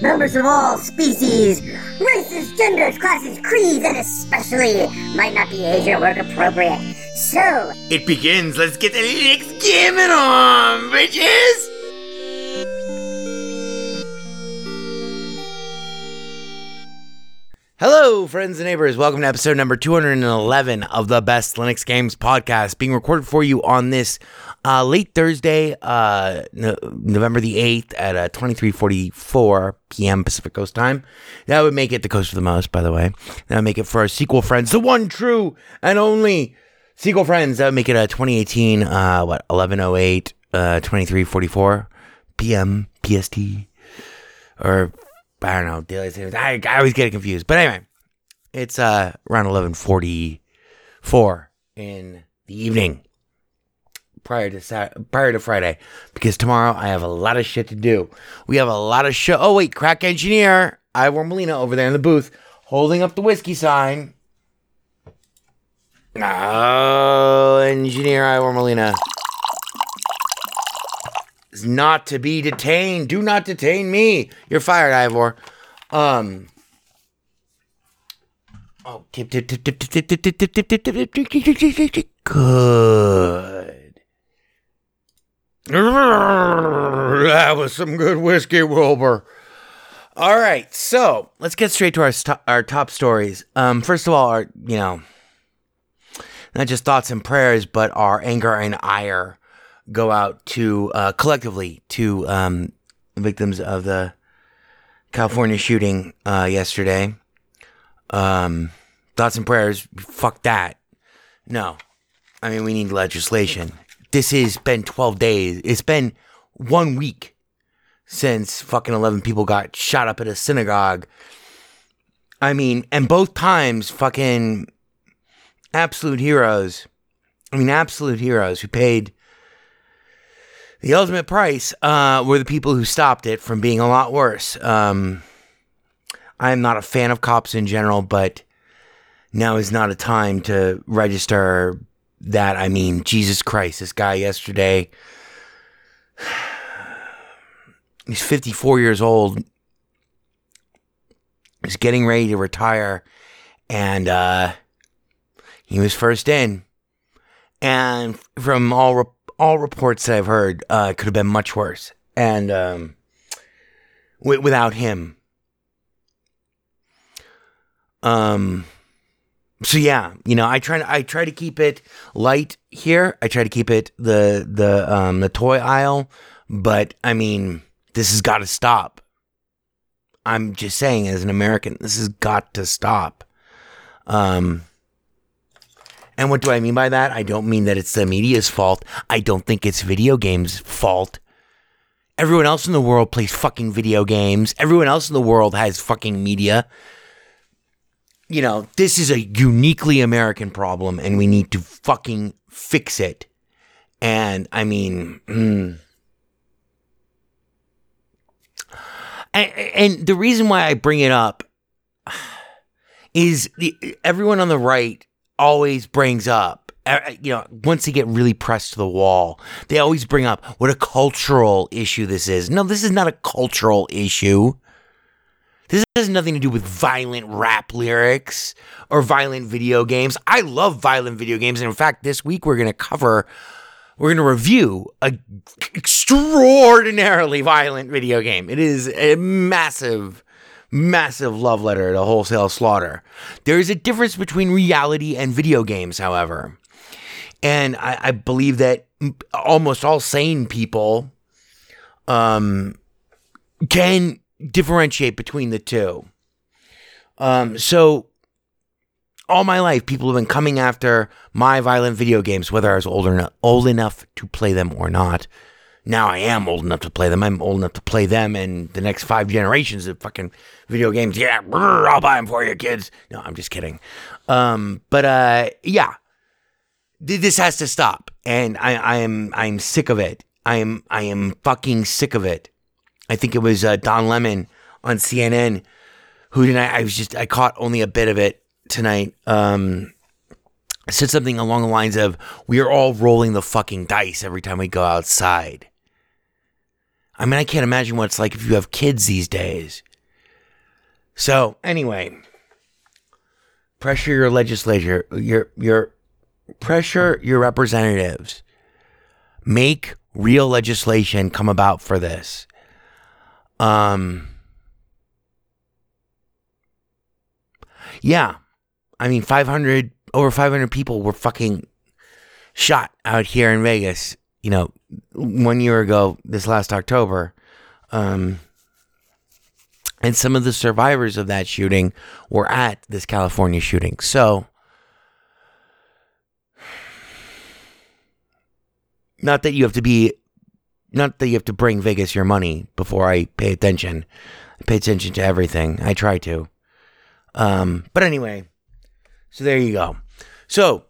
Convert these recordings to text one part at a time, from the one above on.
members of all species, races, genders, classes, creeds, and especially might not be age or work appropriate. So, it begins. Let's get the Linux gaming on, bitches! Hello, friends and neighbors. Welcome to episode number 211 of the Best Linux Games podcast, being recorded for you on this uh, late Thursday, uh, no- November the 8th at uh, 23.44 p.m. Pacific Coast time. That would make it the coast of the most, by the way. That would make it for our sequel friends, the one true and only sequel friends. That would make it a 2018, uh, what, 11.08, uh, 23.44 p.m. PST or I don't know, daylight savings. I, I always get it confused. But anyway, it's uh around eleven forty four in the evening prior to Sat- prior to Friday because tomorrow I have a lot of shit to do. We have a lot of show. Oh wait, crack engineer Ivor Molina over there in the booth holding up the whiskey sign. No, engineer Ivor Molina is not to be detained. Do not detain me. You're fired, Ivor. Um. Oh, tip, tip, tip, tip, tip, tip, tip, tip, tip, tip, tip, tip, tip, tip, tip. Good. That was some good whiskey, Wilbur. All right, so let's get straight to our st- our top stories. Um, first of all, our you know, not just thoughts and prayers, but our anger and ire go out to uh, collectively to um, victims of the California shooting uh, yesterday. Um, thoughts and prayers. Fuck that. No, I mean we need legislation. This has been twelve days. It's been one week since fucking eleven people got shot up at a synagogue. I mean, and both times, fucking absolute heroes. I mean, absolute heroes who paid the ultimate price uh, were the people who stopped it from being a lot worse. Um, I'm not a fan of cops in general, but now is not a time to register that. I mean, Jesus Christ, this guy yesterday, he's 54 years old. He's getting ready to retire, and uh, he was first in. And from all all reports that I've heard uh, could have been much worse, and um, wi- without him. Um. So yeah, you know, I try to I try to keep it light here. I try to keep it the the um the toy aisle, but I mean, this has got to stop. I'm just saying, as an American, this has got to stop. Um. And what do I mean by that? I don't mean that it's the media's fault. I don't think it's video games' fault. Everyone else in the world plays fucking video games. Everyone else in the world has fucking media. You know, this is a uniquely American problem and we need to fucking fix it. And I mean, mm. and, and the reason why I bring it up is the, everyone on the right always brings up, uh, you know, once they get really pressed to the wall, they always bring up what a cultural issue this is. No, this is not a cultural issue. This has nothing to do with violent rap lyrics or violent video games. I love violent video games. And in fact, this week we're going to cover, we're going to review a extraordinarily violent video game. It is a massive massive love letter to wholesale slaughter. There is a difference between reality and video games, however. And I, I believe that almost all sane people um, can differentiate between the two. Um, so, all my life, people have been coming after my violent video games, whether I was old, or old enough to play them or not now I am old enough to play them. I'm old enough to play them and the next five generations of fucking video games. Yeah, brr, I'll buy them for you, kids. No, I'm just kidding. Um, but uh, yeah, Th- this has to stop, and I, I am I'm sick of it. I am I am fucking sick of it. I think it was uh, Don Lemon on CNN who tonight I was just I caught only a bit of it tonight. Um, said something along the lines of, "We are all rolling the fucking dice every time we go outside." I mean, I can't imagine what it's like if you have kids these days. So, anyway, pressure your legislature, your your pressure your representatives. Make real legislation come about for this. Um Yeah. I mean, 500 over 500 people were fucking shot out here in Vegas, you know, one year ago, this last October. Um, and some of the survivors of that shooting were at this California shooting. So, not that you have to be, not that you have to bring Vegas your money before I pay attention. I pay attention to everything. I try to. Um, but anyway, so there you go. So,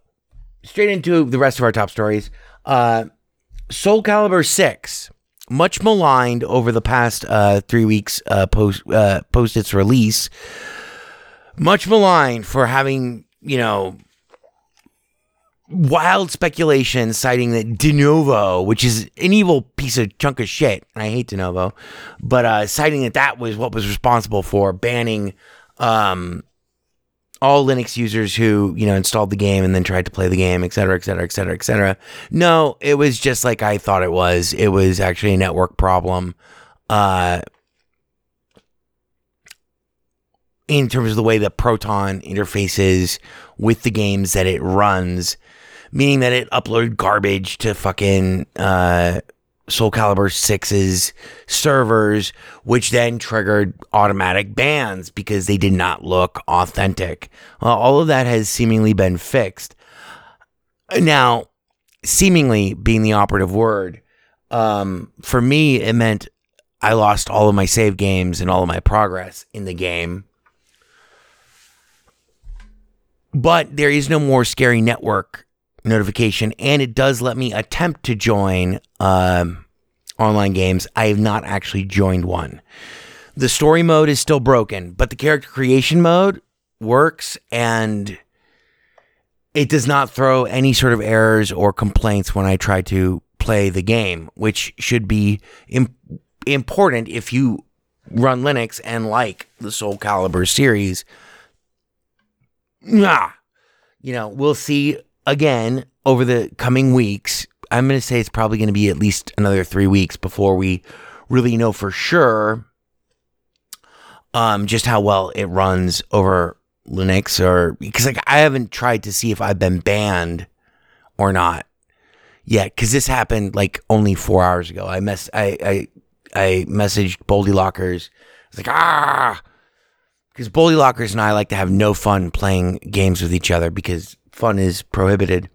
straight into the rest of our top stories. Uh, Soul Calibur 6, much maligned over the past uh, three weeks uh, post, uh, post its release. Much maligned for having, you know, wild speculation citing that Denuvo, which is an evil piece of chunk of shit, and I hate Denuvo, but uh, citing that that was what was responsible for banning um, all Linux users who, you know, installed the game and then tried to play the game, et cetera, et cetera, et cetera, et cetera. No, it was just like I thought it was. It was actually a network problem. Uh, in terms of the way that Proton interfaces with the games that it runs, meaning that it uploaded garbage to fucking uh, Soul Calibur 6's servers, which then triggered automatic bans because they did not look authentic. All of that has seemingly been fixed. Now, seemingly being the operative word, um, for me, it meant I lost all of my save games and all of my progress in the game. But there is no more scary network notification, and it does let me attempt to join um, online games. I have not actually joined one. The story mode is still broken, but the character creation mode works, and it does not throw any sort of errors or complaints when I try to play the game, which should be Im- important if you run Linux and like the Soul Calibur series. Nah. You know, we'll see again over the coming weeks I'm going to say it's probably going to be at least another three weeks before we really know for sure um, just how well it runs over Linux or because like I haven't tried to see if I've been banned or not yet because this happened like only four hours ago. I mess I I I messaged Boldy Lockers. Was like ah because Boldy Lockers and I like to have no fun playing games with each other because fun is prohibited,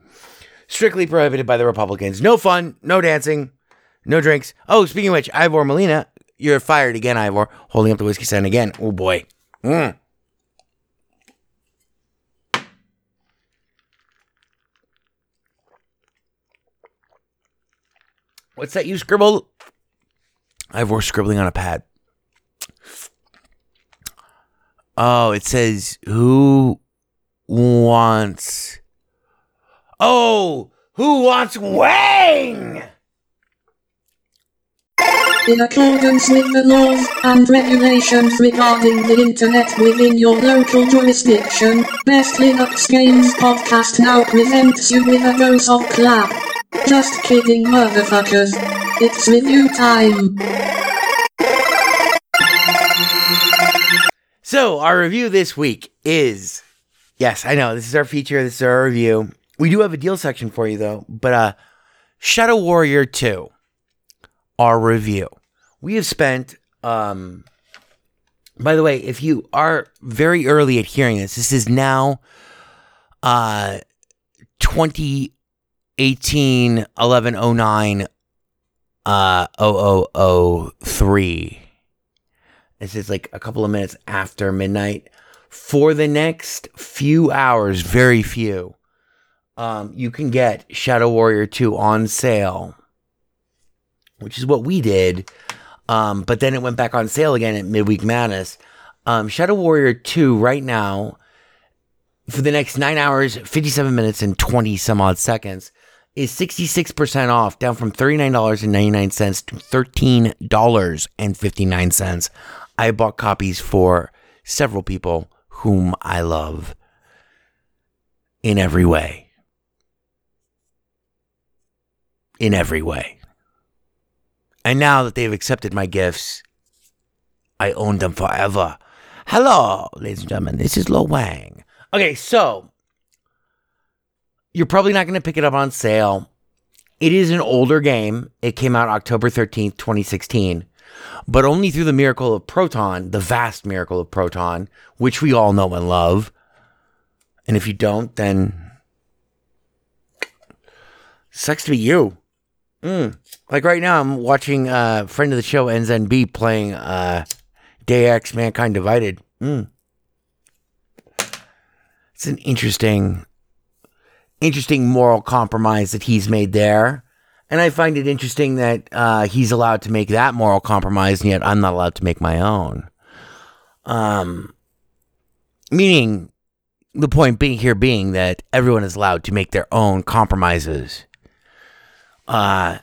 strictly prohibited by the Republicans. No fun, no dancing, no drinks. Oh, speaking of which, Ivor Molina, you're fired again, Ivor. Holding up the whiskey sign again. Oh boy. Mm. What's that you scribbled? Ivor scribbling on a pad. Oh, it says who wants Oh, who wants Wang? in accordance with the laws and regulations regarding the internet within your local jurisdiction, Best Linux Games Podcast now presents you with a dose of clap. Just kidding, motherfuckers. It's review time. So, our review this week is yes, I know this is our feature, this is our review. We do have a deal section for you though, but uh Shadow Warrior 2 our review. We have spent um by the way, if you are very early at hearing this, this is now uh 2018 1109 uh 0003. This is like a couple of minutes after midnight. For the next few hours, very few, um, you can get Shadow Warrior 2 on sale, which is what we did. Um, but then it went back on sale again at Midweek Madness. Um, Shadow Warrior 2 right now, for the next nine hours, 57 minutes, and 20 some odd seconds, is 66% off, down from $39.99 to $13.59. I bought copies for several people whom I love in every way. In every way. And now that they've accepted my gifts, I own them forever. Hello, ladies and gentlemen, this is Lo Wang. Okay, so you're probably not going to pick it up on sale. It is an older game. It came out October 13th, 2016 but only through the miracle of Proton, the vast miracle of Proton, which we all know and love. And if you don't, then sucks to be you. Mm. Like right now, I'm watching uh, friend of the show NZB playing uh, Deus Ex Mankind Divided. Mm. It's an interesting, interesting moral compromise that he's made there. And I find it interesting that uh, he's allowed to make that moral compromise, and yet I'm not allowed to make my own. Um, meaning, the point being here being that everyone is allowed to make their own compromises. Uh,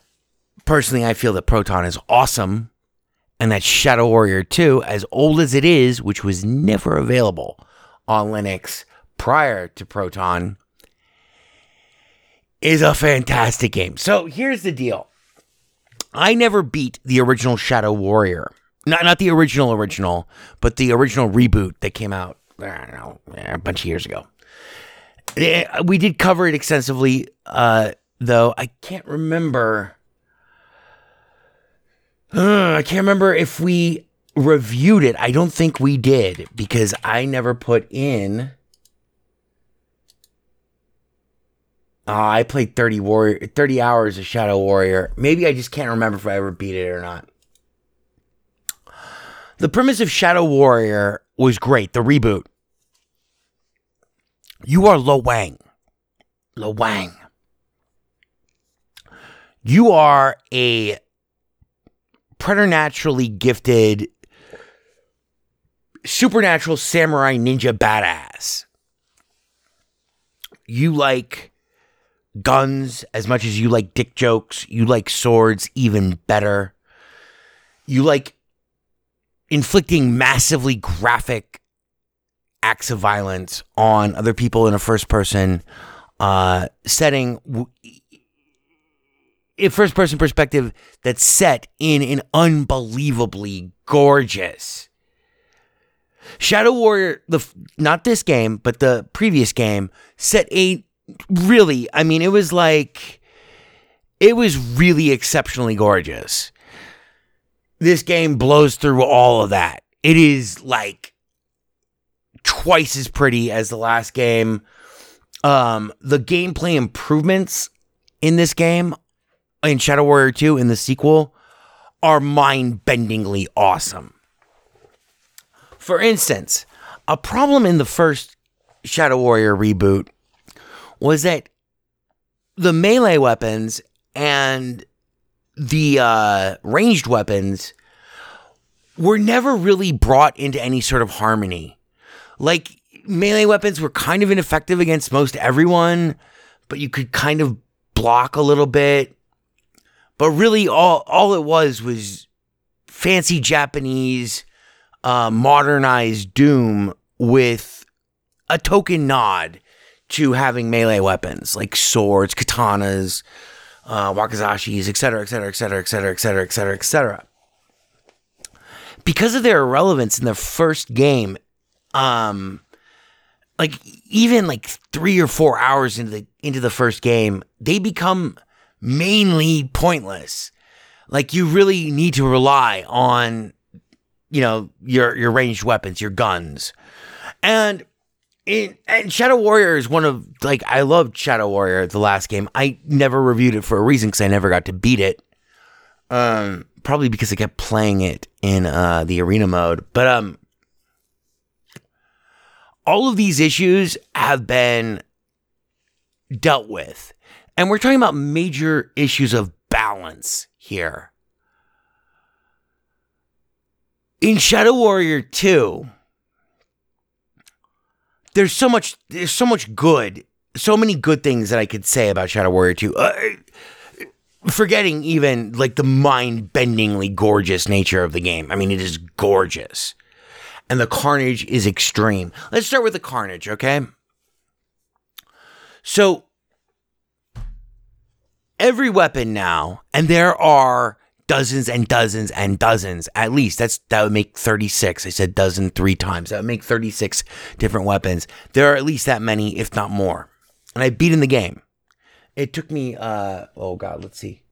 personally, I feel that Proton is awesome, and that Shadow Warrior 2, as old as it is, which was never available on Linux prior to Proton, is a fantastic game. So here's the deal. I never beat the original Shadow Warrior. Not not the original original, but the original reboot that came out, I don't know, a bunch of years ago. Eh, We did cover it extensively, uh, though I can't remember. Uh, I can't remember if we reviewed it. I don't think we did because I never put in Uh, I played 30 warrior 30 hours of Shadow Warrior. Maybe I just can't remember if I ever beat it or not. The premise of Shadow Warrior was great, the reboot. You are Lo Wang. Lo Wang. You are a preternaturally gifted supernatural samurai ninja badass. You like guns as much as you like dick jokes. You like swords even better. You like inflicting massively graphic acts of violence on other people in a first person uh, setting. a first person perspective that's set in an unbelievably gorgeous. Shadow Warrior, the not this game, but the previous game, set a really. I mean, it was like it was really exceptionally gorgeous. This game blows through all of that. It is like twice as pretty as the last game. Um, the gameplay improvements in this game, in Shadow Warrior 2, in the sequel, are mind bendingly awesome. For instance, a problem in the first Shadow Warrior reboot was that the melee weapons and the uh, ranged weapons were never really brought into any sort of harmony. Like melee weapons were kind of ineffective against most everyone, but you could kind of block a little bit. But really, all all it was was fancy Japanese uh, modernized Doom with a token nod to having melee weapons like swords, katanas, uh, wakizashis, etc., etc., etc., etc., etc., etc., etc. Because of their irrelevance in the first game, um, like even like three or four hours into the into the first game, they become mainly pointless. Like you really need to rely on, you know, your your ranged weapons, your guns, and in and Shadow Warrior is one of like I loved Shadow Warrior the last game. I never reviewed it for a reason because I never got to beat it. Um, probably because I kept playing it in uh the arena mode, but um all of these issues have been dealt with. And we're talking about major issues of balance here. In Shadow Warrior 2, there's so much there's so much good, so many good things that I could say about Shadow Warrior 2. Uh, forgetting even like the mind-bendingly gorgeous nature of the game. I mean, it is gorgeous and the carnage is extreme. Let's start with the carnage, okay? So, every weapon now, and there are dozens and dozens and dozens, at least that's that would make 36. I said dozen three times. That would make 36 different weapons. There are at least that many, if not more. And I beat in the game. It took me uh oh god, let's see.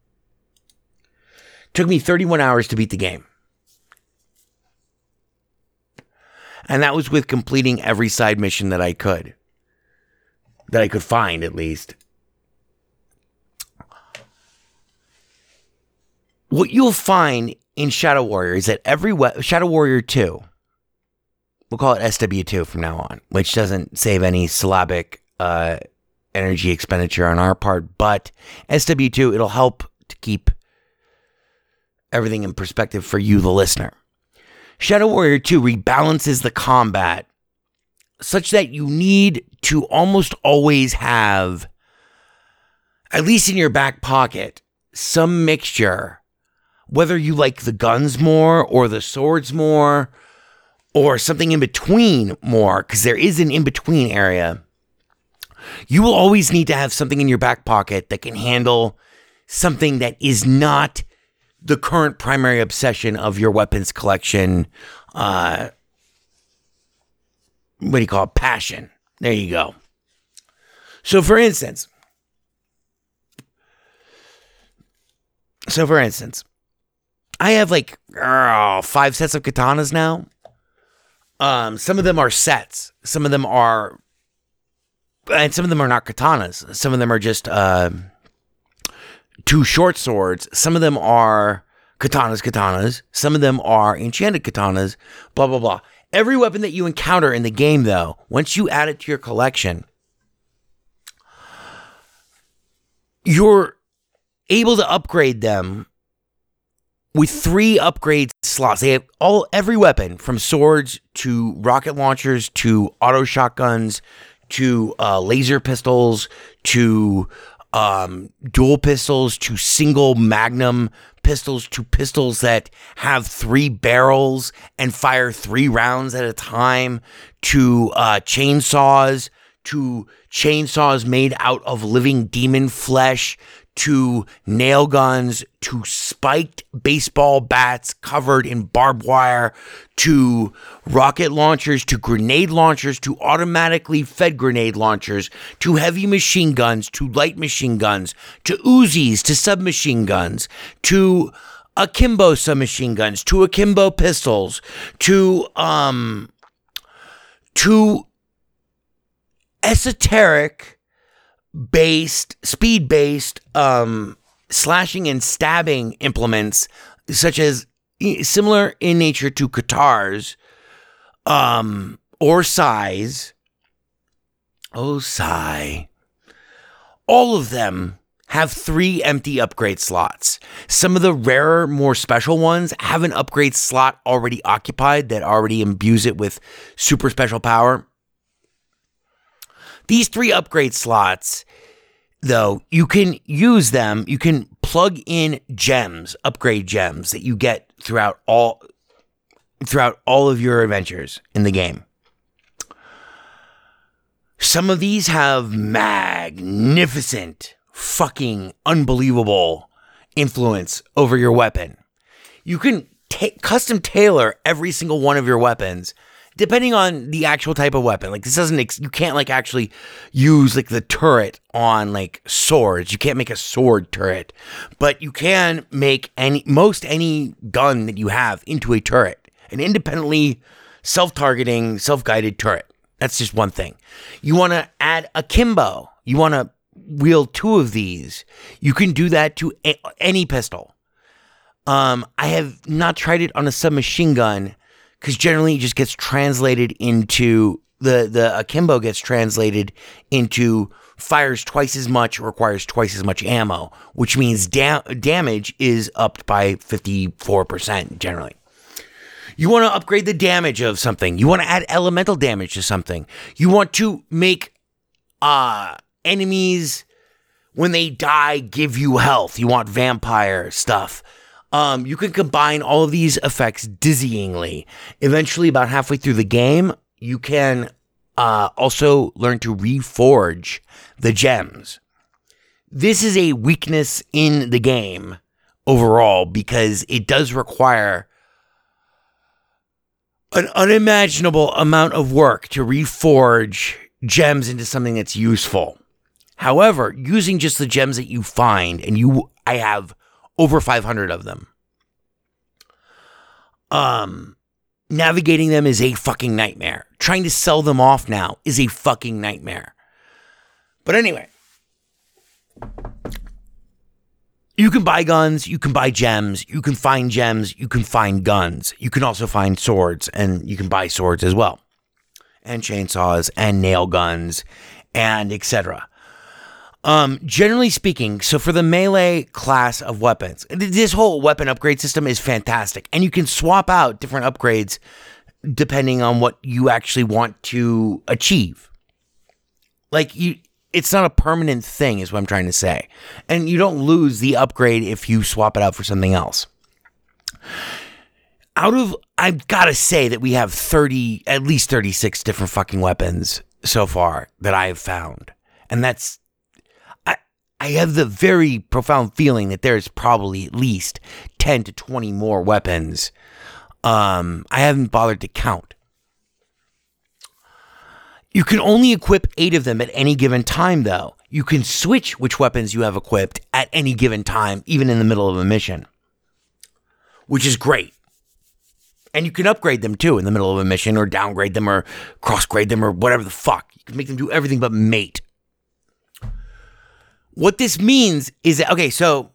Took me 31 hours to beat the game. And that was with completing every side mission that I could. That I could find, at least. What you'll find in Shadow Warrior is that every we- Shadow Warrior 2, we'll call it SW2 from now on, which doesn't save any syllabic uh, energy expenditure on our part, but SW2, it'll help to keep everything in perspective for you, the listener. Shadow Warrior 2 rebalances the combat such that you need to almost always have, at least in your back pocket, some mixture, whether you like the guns more or the swords more or something in between more, because there is an in between area. You will always need to have something in your back pocket that can handle something that is not the current primary obsession of your weapons collection. Uh, what do you call it? Passion. There you go. So, for instance, so for instance, I have like oh, five sets of katanas now. Um, some of them are sets. Some of them are, and some of them are not katanas. Some of them are just uh, two short swords. Some of them are katanas, katanas. Some of them are enchanted katanas. Blah blah blah. Every weapon that you encounter in the game, though, once you add it to your collection, you're able to upgrade them with three upgrade slots. They have all every weapon from swords to rocket launchers to auto shotguns to uh, laser pistols to um, dual pistols to single magnum pistols to pistols that have three barrels and fire three rounds at a time to uh, chainsaws to chainsaws made out of living demon flesh to nail guns to spiked baseball bats covered in barbed wire to rocket launchers to grenade launchers to automatically fed grenade launchers to heavy machine guns to light machine guns to Uzis to submachine guns to akimbo submachine guns to akimbo pistols to um to esoteric based speed based um slashing and stabbing implements such as similar in nature to katars um or size oh sigh all of them have three empty upgrade slots. Some of the rarer, more special ones have an upgrade slot already occupied that already imbues it with super special power. These three upgrade slots, though, you can use them, you can plug in gems, upgrade gems that you get throughout all throughout all of your adventures in the game. Some of these have magnificent, fucking unbelievable influence over your weapon. You can ta- custom tailor every single one of your weapons depending on the actual type of weapon. Like this doesn't ex- you can't like actually use like the turret on like swords. You can't make a sword turret, but you can make any most any gun that you have into a turret, an independently self-targeting, self-guided turret. That's just one thing. You want to add akimbo. You want to wield two of these. You can do that to a- any pistol. Um, I have not tried it on a submachine gun because generally it just gets translated into the the akimbo gets translated into fires twice as much, requires twice as much ammo, which means da- damage is upped by fifty four percent generally. You want to upgrade the damage of something. You want to add elemental damage to something. You want to make uh enemies when they die give you health. You want vampire stuff. Um, you can combine all of these effects dizzyingly. Eventually, about halfway through the game, you can uh, also learn to reforge the gems. This is a weakness in the game overall because it does require an unimaginable amount of work to reforge gems into something that's useful. However, using just the gems that you find, and you, I have over 500 of them. Um, navigating them is a fucking nightmare. Trying to sell them off now is a fucking nightmare. But anyway, you can buy guns, you can buy gems, you can find gems, you can find guns. You can also find swords, and you can buy swords as well, and chainsaws, and nail guns, and etc. Um, generally speaking, so for the melee class of weapons, this whole weapon upgrade system is fantastic, and you can swap out different upgrades depending on what you actually want to achieve. Like you, it's not a permanent thing, is what I'm trying to say, and you don't lose the upgrade if you swap it out for something else. Out of, I've got to say that we have 30, at least 36 different fucking weapons so far that I have found, and that's I have the very profound feeling that there's probably at least 10 to 20 more weapons. Um, I haven't bothered to count. You can only equip eight of them at any given time, though. You can switch which weapons you have equipped at any given time, even in the middle of a mission, which is great. And you can upgrade them too in the middle of a mission, or downgrade them, or cross grade them, or whatever the fuck. You can make them do everything but mate. What this means is that, okay, so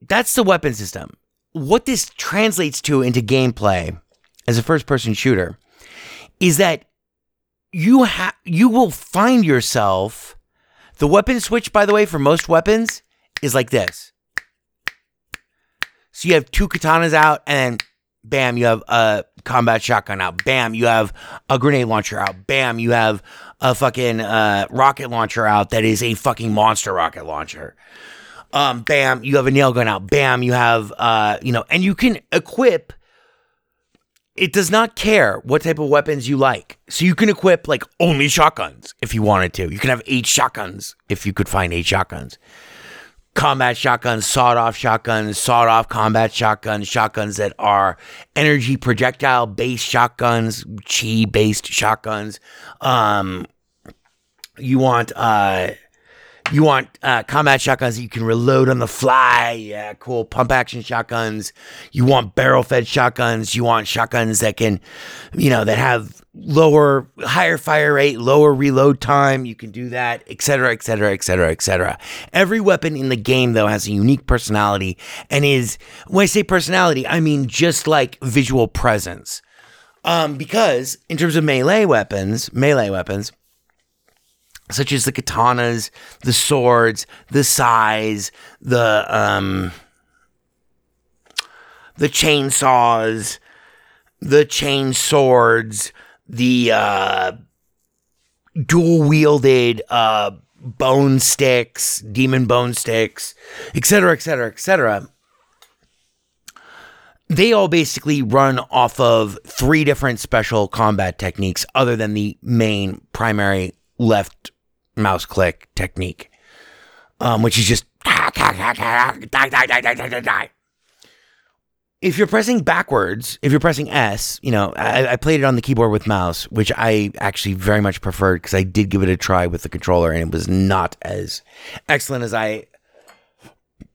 that's the weapon system. What this translates to into gameplay as a first person shooter is that you have you will find yourself the weapon switch by the way for most weapons is like this. So you have two katanas out and then bam you have a combat shotgun out. Bam you have a grenade launcher out. Bam you have a fucking uh, rocket launcher out that is a fucking monster rocket launcher. Um, bam, you have a nail gun out. Bam, you have uh, you know, and you can equip. It does not care what type of weapons you like, so you can equip like only shotguns if you wanted to. You can have eight shotguns if you could find eight shotguns. Combat shotguns, sawed off shotguns, sawed off combat shotguns, shotguns that are energy projectile based shotguns, chi based shotguns. Um, you want uh, you want uh, combat shotguns that you can reload on the fly. Yeah, cool. Pump action shotguns. You want barrel fed shotguns. You want shotguns that can, you know, that have lower, higher fire rate, lower reload time. You can do that, etc., etc., etc., etc. Every weapon in the game, though, has a unique personality and is, when I say personality, I mean just like visual presence. Um, because in terms of melee weapons, melee weapons, such as the katanas, the swords, the sais, the um, the chainsaws, the chain swords, the uh, dual wielded uh, bone sticks, demon bone sticks, etc., etc., etc. They all basically run off of three different special combat techniques, other than the main primary left mouse click technique, um, which is just if you're pressing backwards, if you're pressing S, you know, I, I played it on the keyboard with mouse, which I actually very much preferred because I did give it a try with the controller and it was not as excellent as I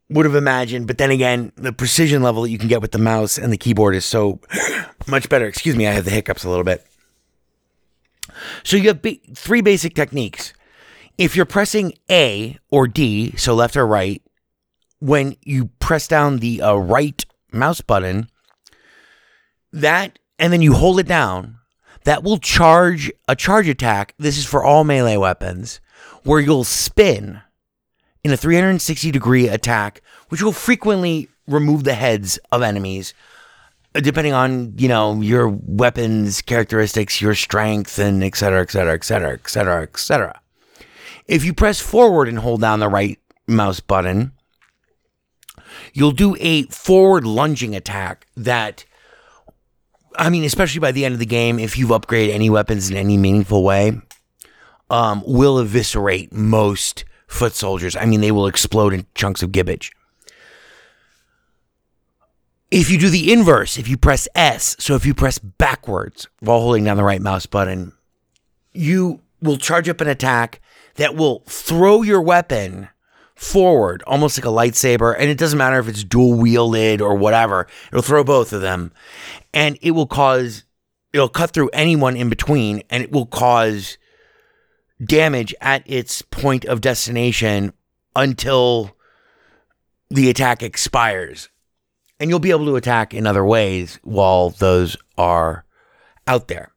would have imagined. But then again, the precision level that you can get with the mouse and the keyboard is so much better. Excuse me, I have the hiccups a little bit. So you have three basic techniques. If you're pressing A or D, so left or right, when you press down the uh, right mouse button, that, and then you hold it down, that will charge a charge attack. This is for all melee weapons, where you'll spin in a 360 degree attack, which will frequently remove the heads of enemies, uh, depending on, you know, your weapons characteristics, your strength, and et cetera, et cetera, et cetera, et cetera, et cetera. If you press forward and hold down the right mouse button, you'll do a forward lunging attack that I mean, especially by the end of the game, if you've upgraded any weapons in any meaningful way, um, will eviscerate most foot soldiers. I mean, they will explode in chunks of gibbage. If you do the inverse, if you press S, so if you press backwards while holding down the right mouse button, you will charge up an attack that will throw your weapon forward, almost like a lightsaber. And it doesn't matter if it's dual wielded or whatever, it'll throw both of them. And it will cause, it'll cut through anyone in between and it will cause damage at its point of destination until the attack expires. And you'll be able to attack in other ways while those are out there.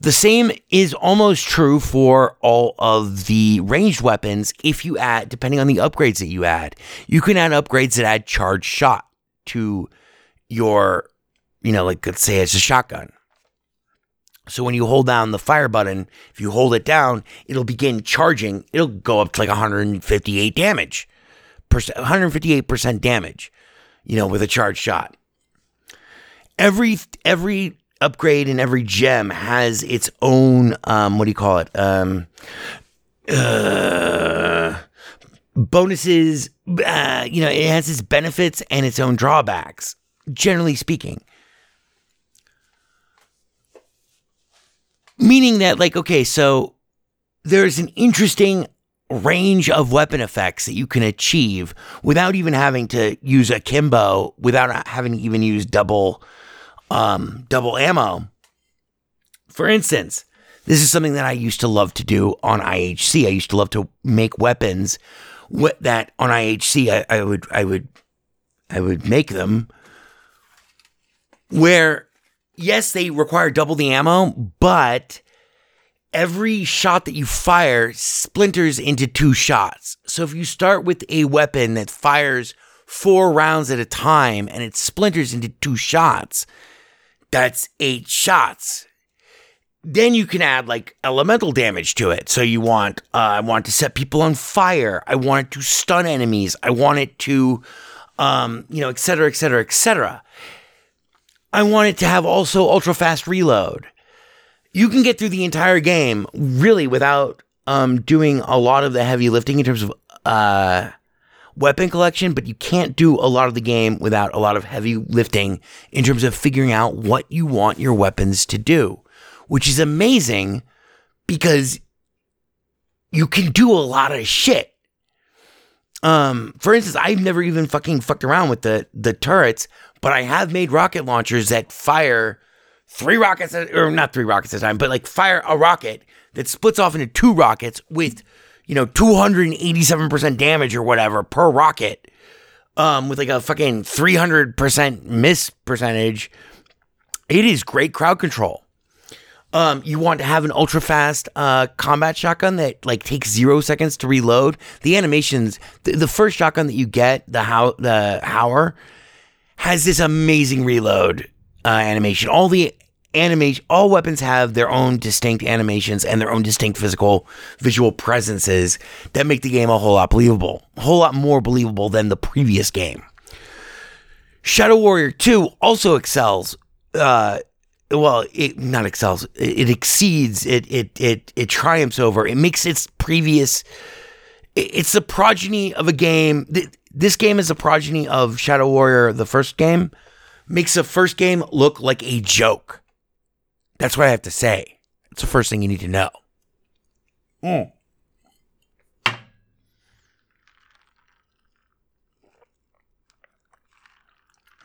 The same is almost true for all of the ranged weapons if you add, depending on the upgrades that you add. You can add upgrades that add charge shot to your, you know, like let's say it's a shotgun. So when you hold down the fire button, if you hold it down, it'll begin charging. It'll go up to like 158 damage, 158% damage, you know, with a charge shot. Every every upgrade and every gem has its own um, what do you call it? Um, uh, bonuses. Uh, you know, it has its benefits and its own drawbacks. Generally speaking, meaning that like okay, so there's an interesting range of weapon effects that you can achieve without even having to use akimbo, without having to even use double um, double ammo. For instance, this is something that I used to love to do on IHC. I used to love to make weapons that on IHC I, I would I would I would make them where yes they require double the ammo, but every shot that you fire splinters into two shots. So if you start with a weapon that fires four rounds at a time and it splinters into two shots, that's eight shots. Then you can add like elemental damage to it. So you want, uh, I want to set people on fire. I want it to stun enemies. I want it to, um, you know, et cetera, et cetera, et cetera. I want it to have also ultra fast reload. You can get through the entire game really without um, doing a lot of the heavy lifting in terms of uh, weapon collection, but you can't do a lot of the game without a lot of heavy lifting in terms of figuring out what you want your weapons to do, which is amazing because you can do a lot of shit. Um, for instance, I've never even fucking fucked around with the the turrets, but I have made rocket launchers that fire three rockets at, or not three rockets at a time, but like fire a rocket that splits off into two rockets with you know 287% damage or whatever per rocket. Um, with like a fucking 300% miss percentage. It is great crowd control. Um, you want to have an ultra fast uh, combat shotgun that like takes zero seconds to reload. The animations, the, the first shotgun that you get, the how the Hauer, has this amazing reload uh, animation. All the animation, all weapons have their own distinct animations and their own distinct physical visual presences that make the game a whole lot believable, a whole lot more believable than the previous game. Shadow Warrior 2 also excels uh, well, it not excels. It, it exceeds. It it it it triumphs over. It makes its previous. it- it's the progeny of a game. th- This game is a progeny of Shadow Warrior, the first game. Makes the first game look like a joke. That's what I have to say. It's the first thing you need to know. Mm.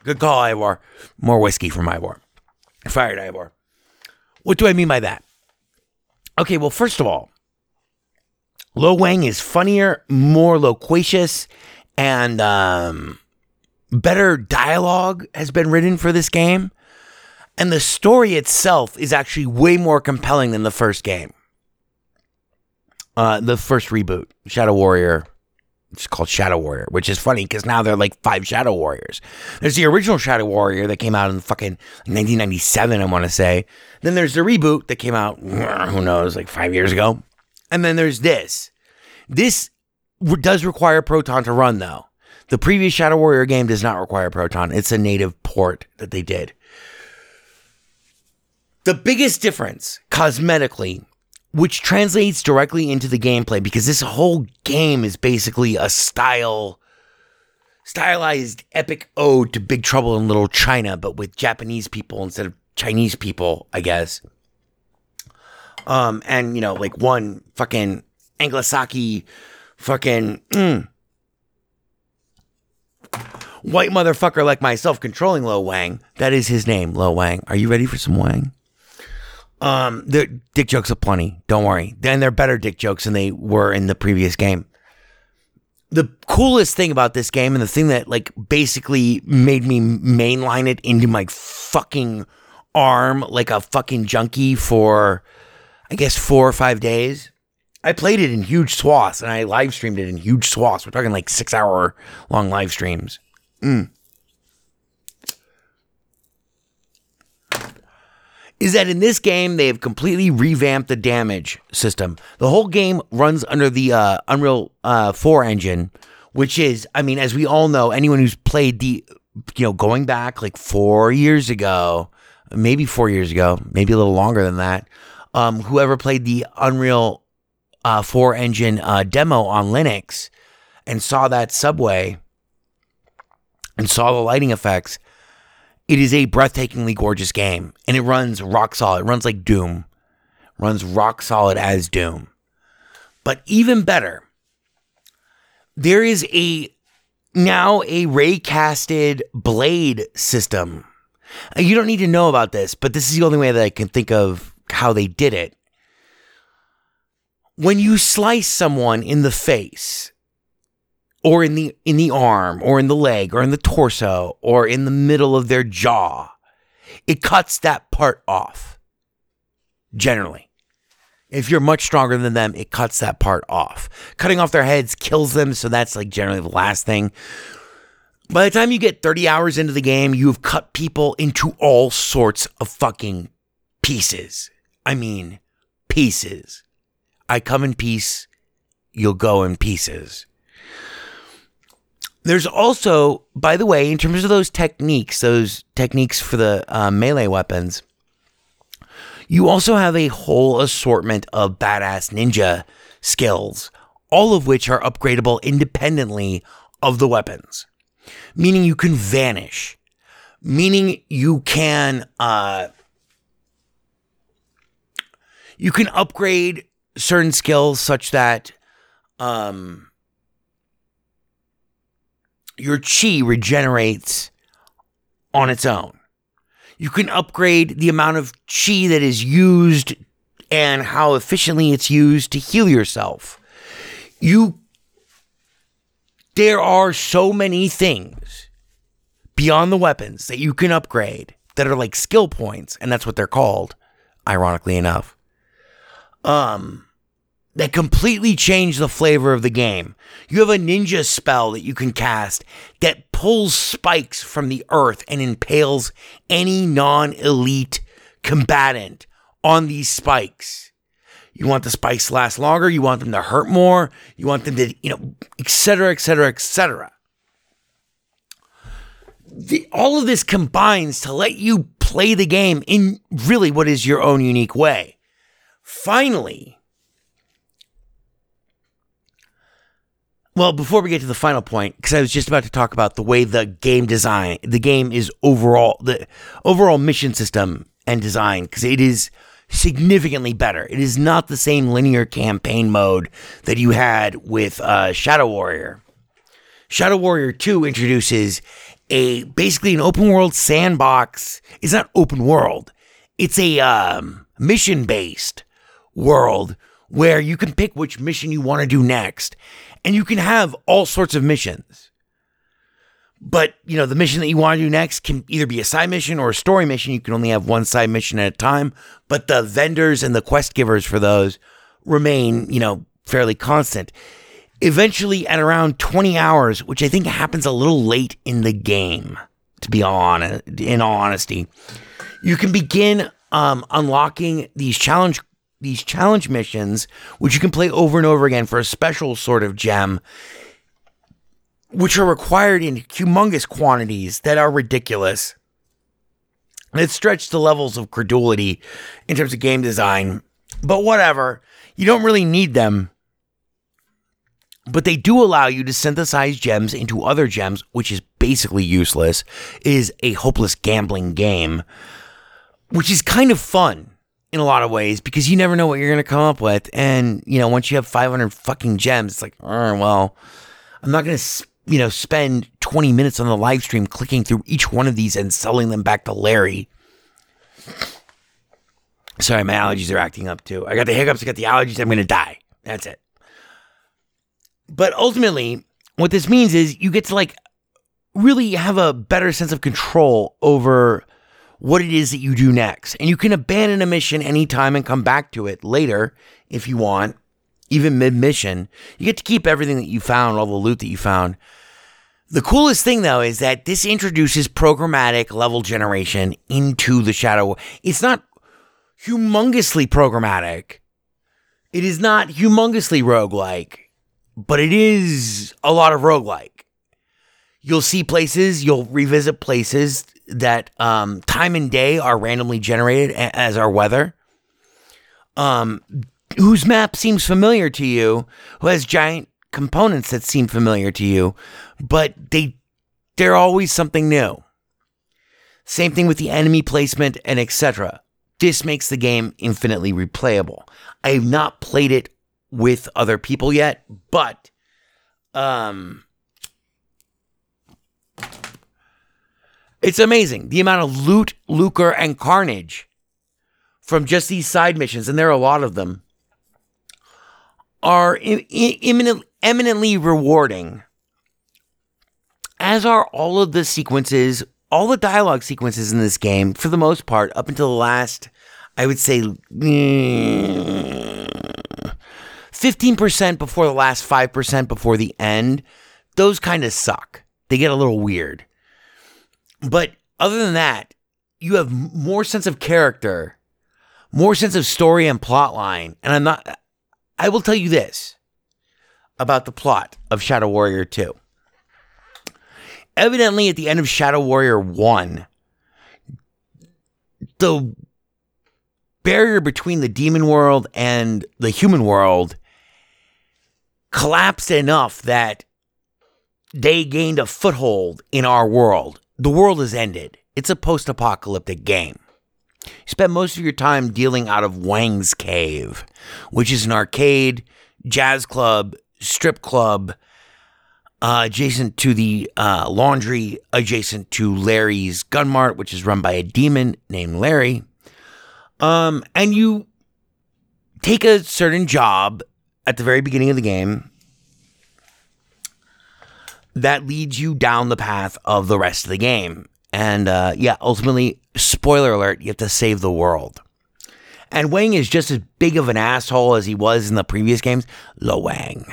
Good call, Ivor. More whiskey from Ivor. Fired Ivor. What do I mean by that? Okay, well, first of all, Lo Wang is funnier, more loquacious, and um, better dialogue has been written for this game. And the story itself is actually way more compelling than the first game. Uh, the first reboot, Shadow Warrior. It's called Shadow Warrior, which is funny because now there are like five Shadow Warriors. There's the original Shadow Warrior that came out in fucking 1997, I want to say. Then there's the reboot that came out, who knows, like five years ago. And then there's this. This does require Proton to run, though. The previous Shadow Warrior game does not require Proton. It's a native port that they did. The biggest difference, cosmetically, which translates directly into the gameplay, because this whole game is basically a style, stylized epic ode to Big Trouble in Little China, but with Japanese people instead of Chinese people, I guess. Um, and you know, like one fucking Anglo-Saki fucking mm, white motherfucker like myself controlling Lo Wang. That is his name, Lo Wang. Are you ready for some Wang? Um, the dick jokes aplenty. Don't worry. Then they're better dick jokes than they were in the previous game. The coolest thing about this game, and the thing that like basically made me mainline it into my fucking arm like a fucking junkie for, I guess four or five days. I played it in huge swaths, and I live streamed it in huge swaths. We're talking like six hour long live streams. Is that in this game they have completely revamped the damage system. The whole game runs under the uh, Unreal uh, 4 engine, which is, I mean, as we all know, anyone who's played the, you know, going back like four years ago, maybe four years ago, maybe a little longer than that, um, whoever played the Unreal uh, 4 engine uh, demo on Linux and saw that subway and saw the lighting effects it is a breathtakingly gorgeous game, and it runs rock solid. It runs like Doom, runs rock solid as Doom. But even better, there is a now a raycasted blade system. Uh, You don't need to know about this, but this is the only way that I can think of how they did it. When you slice someone in the face, or in the in the arm or in the leg or in the torso or in the middle of their jaw. It cuts that part off generally. If you're much stronger than them it cuts that part off. Cutting off their heads kills them so that's like generally the last thing. By the time you get 30 hours into the game you've cut people into all sorts of fucking pieces. I mean pieces. I come in peace you'll go in pieces there's also, by the way, in terms of those techniques, those techniques for the uh, melee weapons, you also have a whole assortment of badass ninja skills all of which are upgradable independently of the weapons. Meaning you can vanish. Meaning you can uh you can upgrade certain skills such that um your chi regenerates on its own. You can upgrade the amount of chi that is used and how efficiently it's used to heal yourself. You there are so many things beyond the weapons that you can upgrade that are like skill points, and that's what they're called, ironically enough. Um that completely change the flavor of the game. You have a ninja spell that you can cast that pulls spikes from the earth and impales any non elite combatant on these spikes. You want the spikes to last longer, you want them to hurt more, you want them to, you know, etc., etc., etc. All of this combines to let you play the game in really what is your own unique way. Finally, Well, before we get to the final point, because I was just about to talk about the way the game design, the game is overall, the overall mission system and design, because it is significantly better. It is not the same linear campaign mode that you had with uh, Shadow Warrior. Shadow Warrior 2 introduces a basically an open world sandbox. It's not open world. It's a um, mission based world where you can pick which mission you want to do next and you can have all sorts of missions. But, you know, the mission that you want to do next can either be a side mission or a story mission. You can only have one side mission at a time, but the vendors and the quest givers for those remain, you know, fairly constant. Eventually, at around 20 hours, which I think happens a little late in the game, to be honest, in all honesty, you can begin um, unlocking these challenge these challenge missions, which you can play over and over again for a special sort of gem, which are required in humongous quantities that are ridiculous. And it stretched to levels of credulity in terms of game design. But whatever, you don't really need them. But they do allow you to synthesize gems into other gems, which is basically useless. It is a hopeless gambling game, which is kind of fun in a lot of ways because you never know what you're going to come up with. And, you know, once you have 500 fucking gems, it's like, oh, well, I'm not going to, you know, spend 20 minutes on the live stream clicking through each one of these and selling them back to Larry. Sorry, my allergies are acting up too. I got the hiccups, I got the allergies, I'm going to die. That's it. But ultimately, what this means is you get to like really have a better sense of control over what it is that you do next. And you can abandon a mission anytime and come back to it later if you want, even mid mission. You get to keep everything that you found, all the loot that you found. The coolest thing though is that this introduces programmatic level generation into the Shadow. It's not humongously programmatic. It is not humongously roguelike, but it is a lot of roguelike. You'll see places, you'll revisit places that um, time and day are randomly generated as our weather. Um, whose map seems familiar to you, who has giant components that seem familiar to you, but they they're always something new. Same thing with the enemy placement and etc. This makes the game infinitely replayable. I have not played it with other people yet, but um It's amazing the amount of loot, lucre, and carnage from just these side missions, and there are a lot of them, are eminently rewarding. As are all of the sequences, all the dialogue sequences in this game, for the most part, up until the last, I would say, 15% before the last 5% before the end, those kind of suck. They get a little weird. But other than that, you have more sense of character, more sense of story and plot line. And I'm not, I will tell you this about the plot of Shadow Warrior 2. Evidently, at the end of Shadow Warrior 1, the barrier between the demon world and the human world collapsed enough that they gained a foothold in our world. The world has ended. It's a post apocalyptic game. You spend most of your time dealing out of Wang's Cave, which is an arcade, jazz club, strip club, uh, adjacent to the uh, laundry, adjacent to Larry's Gun Mart, which is run by a demon named Larry. Um, and you take a certain job at the very beginning of the game that leads you down the path of the rest of the game. And uh, yeah, ultimately, spoiler alert, you have to save the world. And Wang is just as big of an asshole as he was in the previous games. Lo Wang.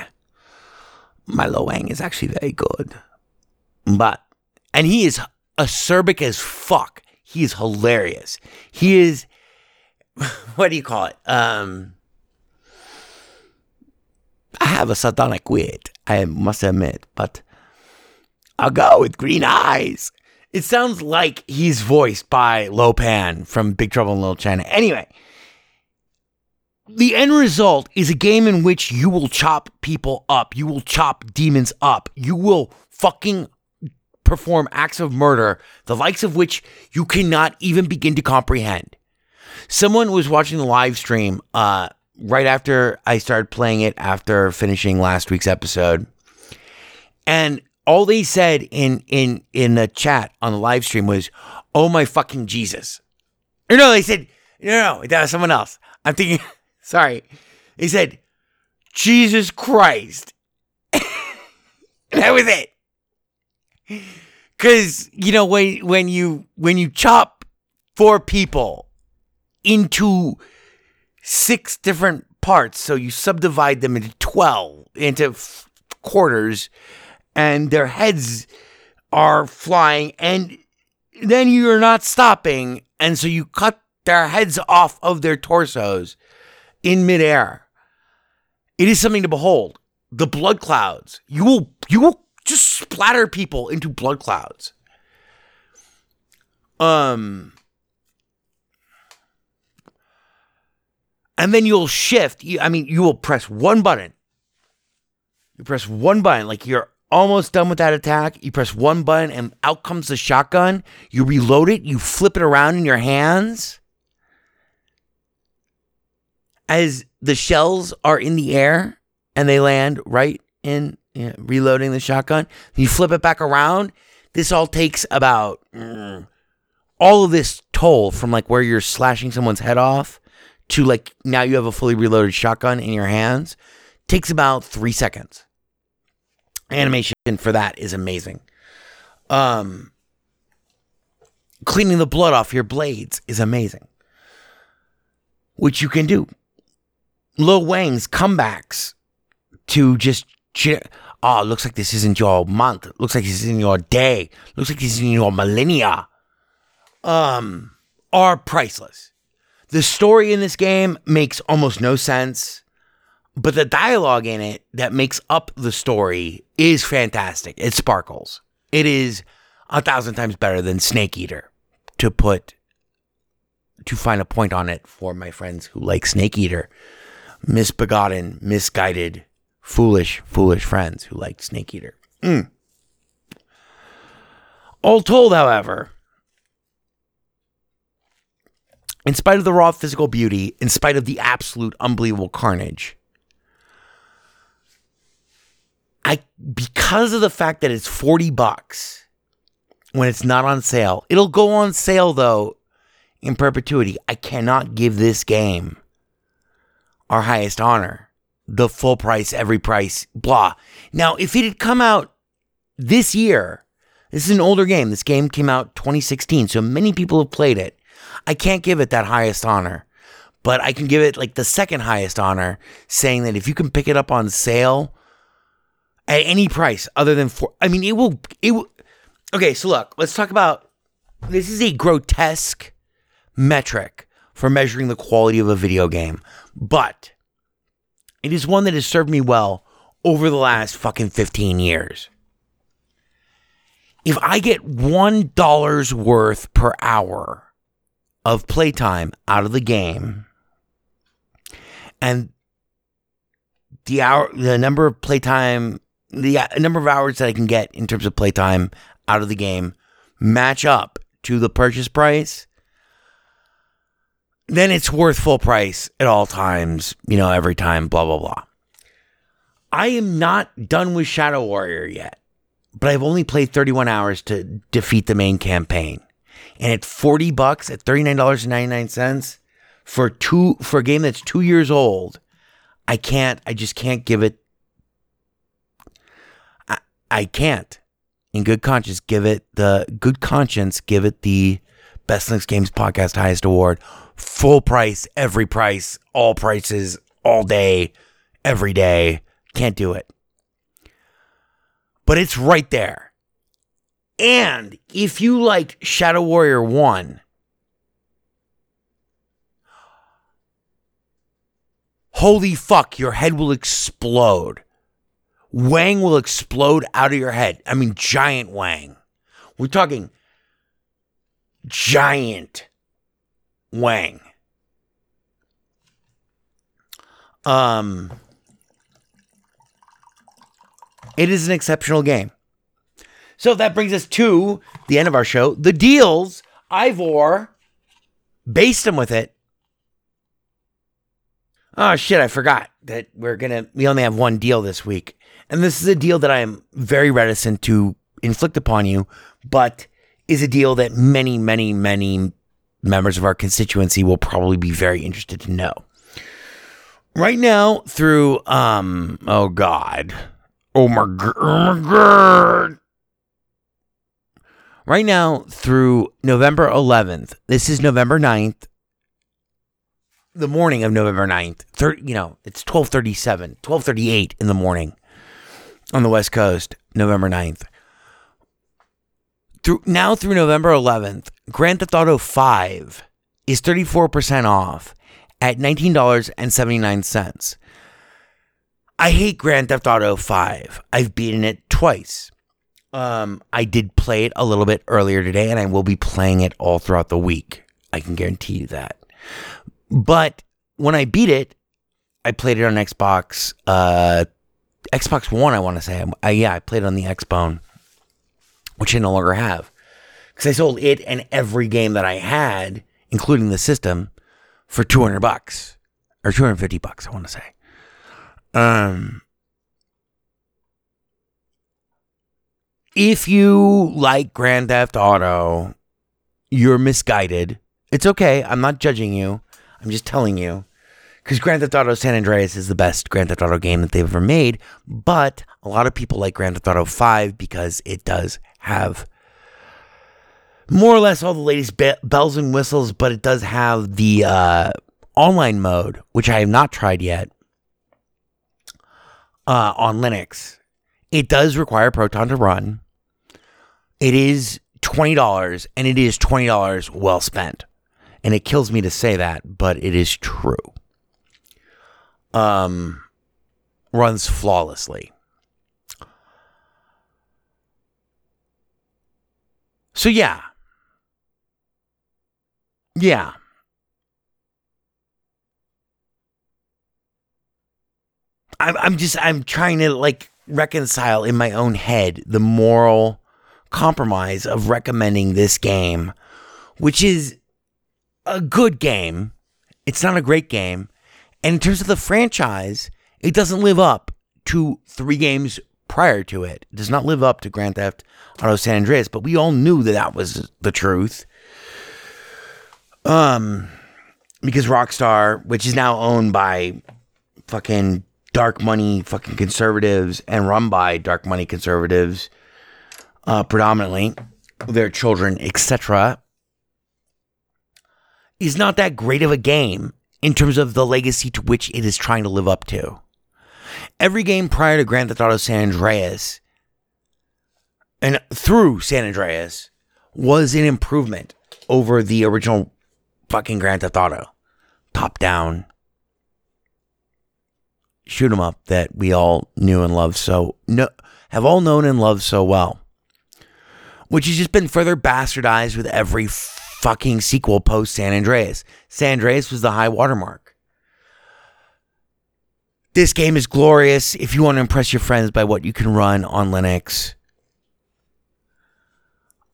My Lo Wang is actually very good. But, and he is acerbic as fuck. He is hilarious. He is, what do you call it? Um, I have a sardonic wit, I must admit, but I'll go with green eyes. It sounds like he's voiced by Lo Pan from Big Trouble in Little China. Anyway, the end result is a game in which you will chop people up. You will chop demons up. You will fucking perform acts of murder, the likes of which you cannot even begin to comprehend. Someone was watching the live stream uh, right after I started playing it after finishing last week's episode. And all they said in in in the chat on the live stream was, "Oh my fucking Jesus!" Or no, they said, "No, no, that was someone else." I'm thinking, sorry. They said, "Jesus Christ." that was it. Cause you know when when you when you chop four people into six different parts, so you subdivide them into twelve into f- quarters and their heads are flying and then you're not stopping. And so you cut their heads off of their torsos in midair. It is something to behold. The blood clouds. You will you will just splatter people into blood clouds. Um and then you'll shift. I mean you will press one button. You press one button like you're almost done with that attack. You press one button and out comes the shotgun. You reload it, you flip it around in your hands. As the shells are in the air and they land right in you know, reloading the shotgun, you flip it back around. This all takes about mm, all of this toll from like where you're slashing someone's head off to like now you have a fully reloaded shotgun in your hands. Takes about three seconds animation for that is amazing. Um, cleaning the blood off your blades is amazing, which you can do. Lil Wang's comebacks to just oh, looks like this isn't your month. Looks like this isn't your day. Looks like this isn't your millennia. Um, are priceless. The story in this game makes almost no sense but the dialogue in it that makes up the story is fantastic. It sparkles. It is a thousand times better than Snake Eater. To put, to find a point on it for my friends who like Snake Eater, misbegotten, misguided, foolish, foolish friends who like Snake Eater. Mm. All told, however, in spite of the raw physical beauty, in spite of the absolute unbelievable carnage, I because of the fact that it's 40 bucks when it's not on sale. It'll go on sale though in perpetuity. I cannot give this game our highest honor. The full price, every price, blah. Now, if it had come out this year, this is an older game. This game came out 2016, so many people have played it. I can't give it that highest honor, but I can give it like the second highest honor, saying that if you can pick it up on sale at any price other than four. I mean, it will. It will. Okay, so look, let's talk about. This is a grotesque metric for measuring the quality of a video game, but it is one that has served me well over the last fucking 15 years. If I get $1 worth per hour of playtime out of the game, and the hour, the number of playtime, the uh, number of hours that I can get in terms of playtime out of the game match up to the purchase price, then it's worth full price at all times, you know, every time, blah, blah, blah. I am not done with Shadow Warrior yet, but I've only played 31 hours to defeat the main campaign. And at 40 bucks, at $39.99 for two for a game that's 2 years old, I can't I just can't give it I, can't. In good conscience give it the good conscience give it the Best Linux Games podcast highest award. Full price every price all prices all day every day. Can't do it. But it's right there. And if you like Shadow Warrior 1 holy fuck your head will explode Wang will explode out of your head. I mean, giant Wang. We're talking giant Wang. Um, it is an exceptional game. So that brings us to the end of our show. The deals, Ivor based them with it. Oh shit, I forgot that we're gonna we only have one deal this week. And this is a deal that I am very reticent to inflict upon you, but is a deal that many, many, many members of our constituency will probably be very interested to know. Right now, through um, oh god, oh my god, oh god. Right now, through November 11th, this is November 9th, the morning of November 9th, thir- you know, it's 1237, 1238 in the morning on the West Coast, November 9th. Through now through November 11th, Grand Theft Auto 5 is 34% off at $19.79. I hate Grand Theft Auto 5. I've beaten it twice. Um, I did play it a little bit earlier today, and I will be playing it all throughout the week. I can guarantee you that. But when I beat it, I played it on Xbox uh, Xbox One, I want to say. I, yeah, I played on the Xbone, which I no longer have. Because I sold it and every game that I had, including the system, for 200 bucks. Or 250 bucks, I want to say. Um, if you like Grand Theft Auto, you're misguided. It's okay. I'm not judging you. I'm just telling you because Grand Theft Auto San Andreas is the best Grand Theft Auto game that they've ever made. But a lot of people like Grand Theft Auto 5 because it does have more or less all the latest be- bells and whistles, but it does have the uh, online mode, which I have not tried yet uh, on Linux. It does require Proton to run. It is $20, and it is $20 well spent. And it kills me to say that, but it is true um, runs flawlessly. So yeah. Yeah. I'm I'm just I'm trying to like reconcile in my own head the moral compromise of recommending this game, which is a good game. It's not a great game. And in terms of the franchise, it doesn't live up to three games prior to it. It does not live up to Grand Theft Auto San Andreas, but we all knew that that was the truth. Um, because Rockstar, which is now owned by fucking dark money fucking conservatives and run by dark money conservatives, uh, predominantly, their children, etc., is not that great of a game in terms of the legacy to which it is trying to live up to. Every game prior to Grand Theft Auto San Andreas and through San Andreas was an improvement over the original fucking Grand Theft Auto. Top down shoot 'em up that we all knew and loved so no have all known and loved so well. Which has just been further bastardized with every fucking sequel post San Andreas. San Andreas was the high watermark. This game is glorious. If you want to impress your friends by what you can run on Linux,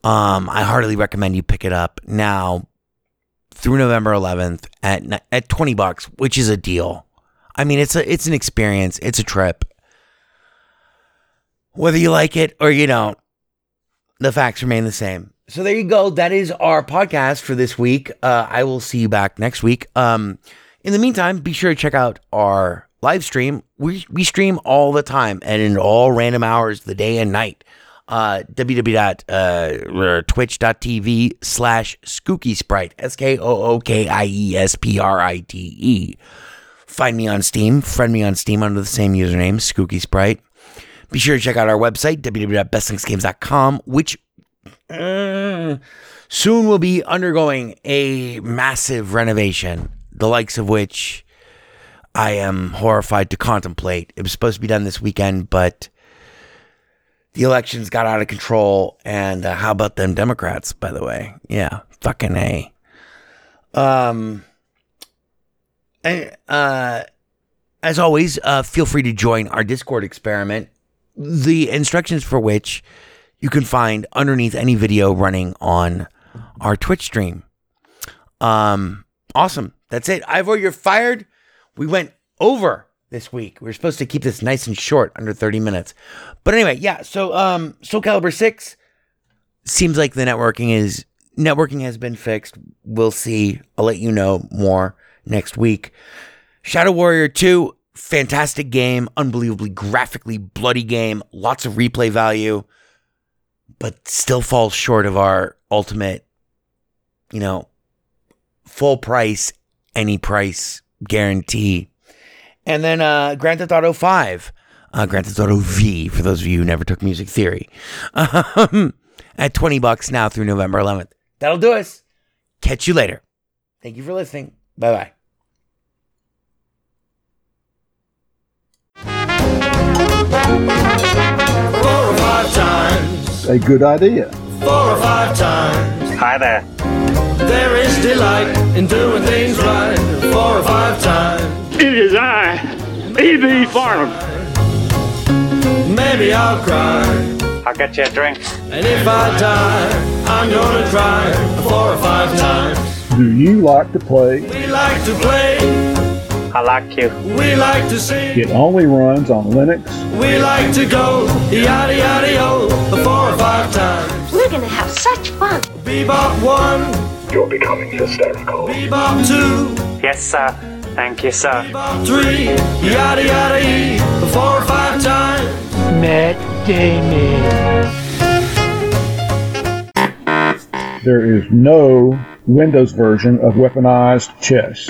um, I heartily recommend you pick it up now through November 11th at at 20 bucks, which is a deal. I mean, it's a it's an experience. It's a trip. Whether you like it or you don't, the facts remain the same. So there you go. That is our podcast for this week. Uh, I will see you back next week. Um, in the meantime, be sure to check out our live stream. We we stream all the time and in all random hours, the day and night. Uh, www.twitch.tv slash skookie sprite s k o o k i e s p r i t e. Find me on Steam. Friend me on Steam under the same username, Skookie Sprite. Be sure to check out our website, www.bestlinuxgames.com, which uh, soon will be undergoing a massive renovation, the likes of which I am horrified to contemplate. It was supposed to be done this weekend, but the elections got out of control. And uh, how about them Democrats, by the way? Yeah, fucking A. Um, and, uh, as always, uh, feel free to join our Discord experiment, the instructions for which you can find underneath any video running on our Twitch stream. Um, awesome. That's it. Ivor, you're fired. We went over this week. We are supposed to keep this nice and short, under 30 minutes. But anyway, yeah. So, um, Soul Calibur 6 seems like the networking is networking has been fixed. We'll see. I'll let you know more next week. Shadow Warrior 2, fantastic game, unbelievably graphically bloody game, lots of replay value, but still falls short of our ultimate, you know, full price, any price guarantee. And then uh, Grand Theft Auto 5, uh, Grand Theft Auto V, for those of you who never took music theory, um, at 20 bucks now through November 11th. That'll do us. Catch you later. Thank you for listening. Bye bye. Four or five times, A good idea. four or five times. Hi there. There is delight in doing things right. Four or five times. It is I, E.B. Farnham. Maybe I'll cry. I'll get you a drink. And if I die, I'm gonna cry four or five times. Do you like to play? We like to play, I like you. we like to sing, It only runs on Linux. we like to go yada yada yo four or five times. We're gonna have such fun. Bebop one, You're becoming hysterical. bebop two, Yes, sir. Thank you, sir. bebop three, yada yada e four or five times. Matt Damon. There is no Windows version of weaponized chess.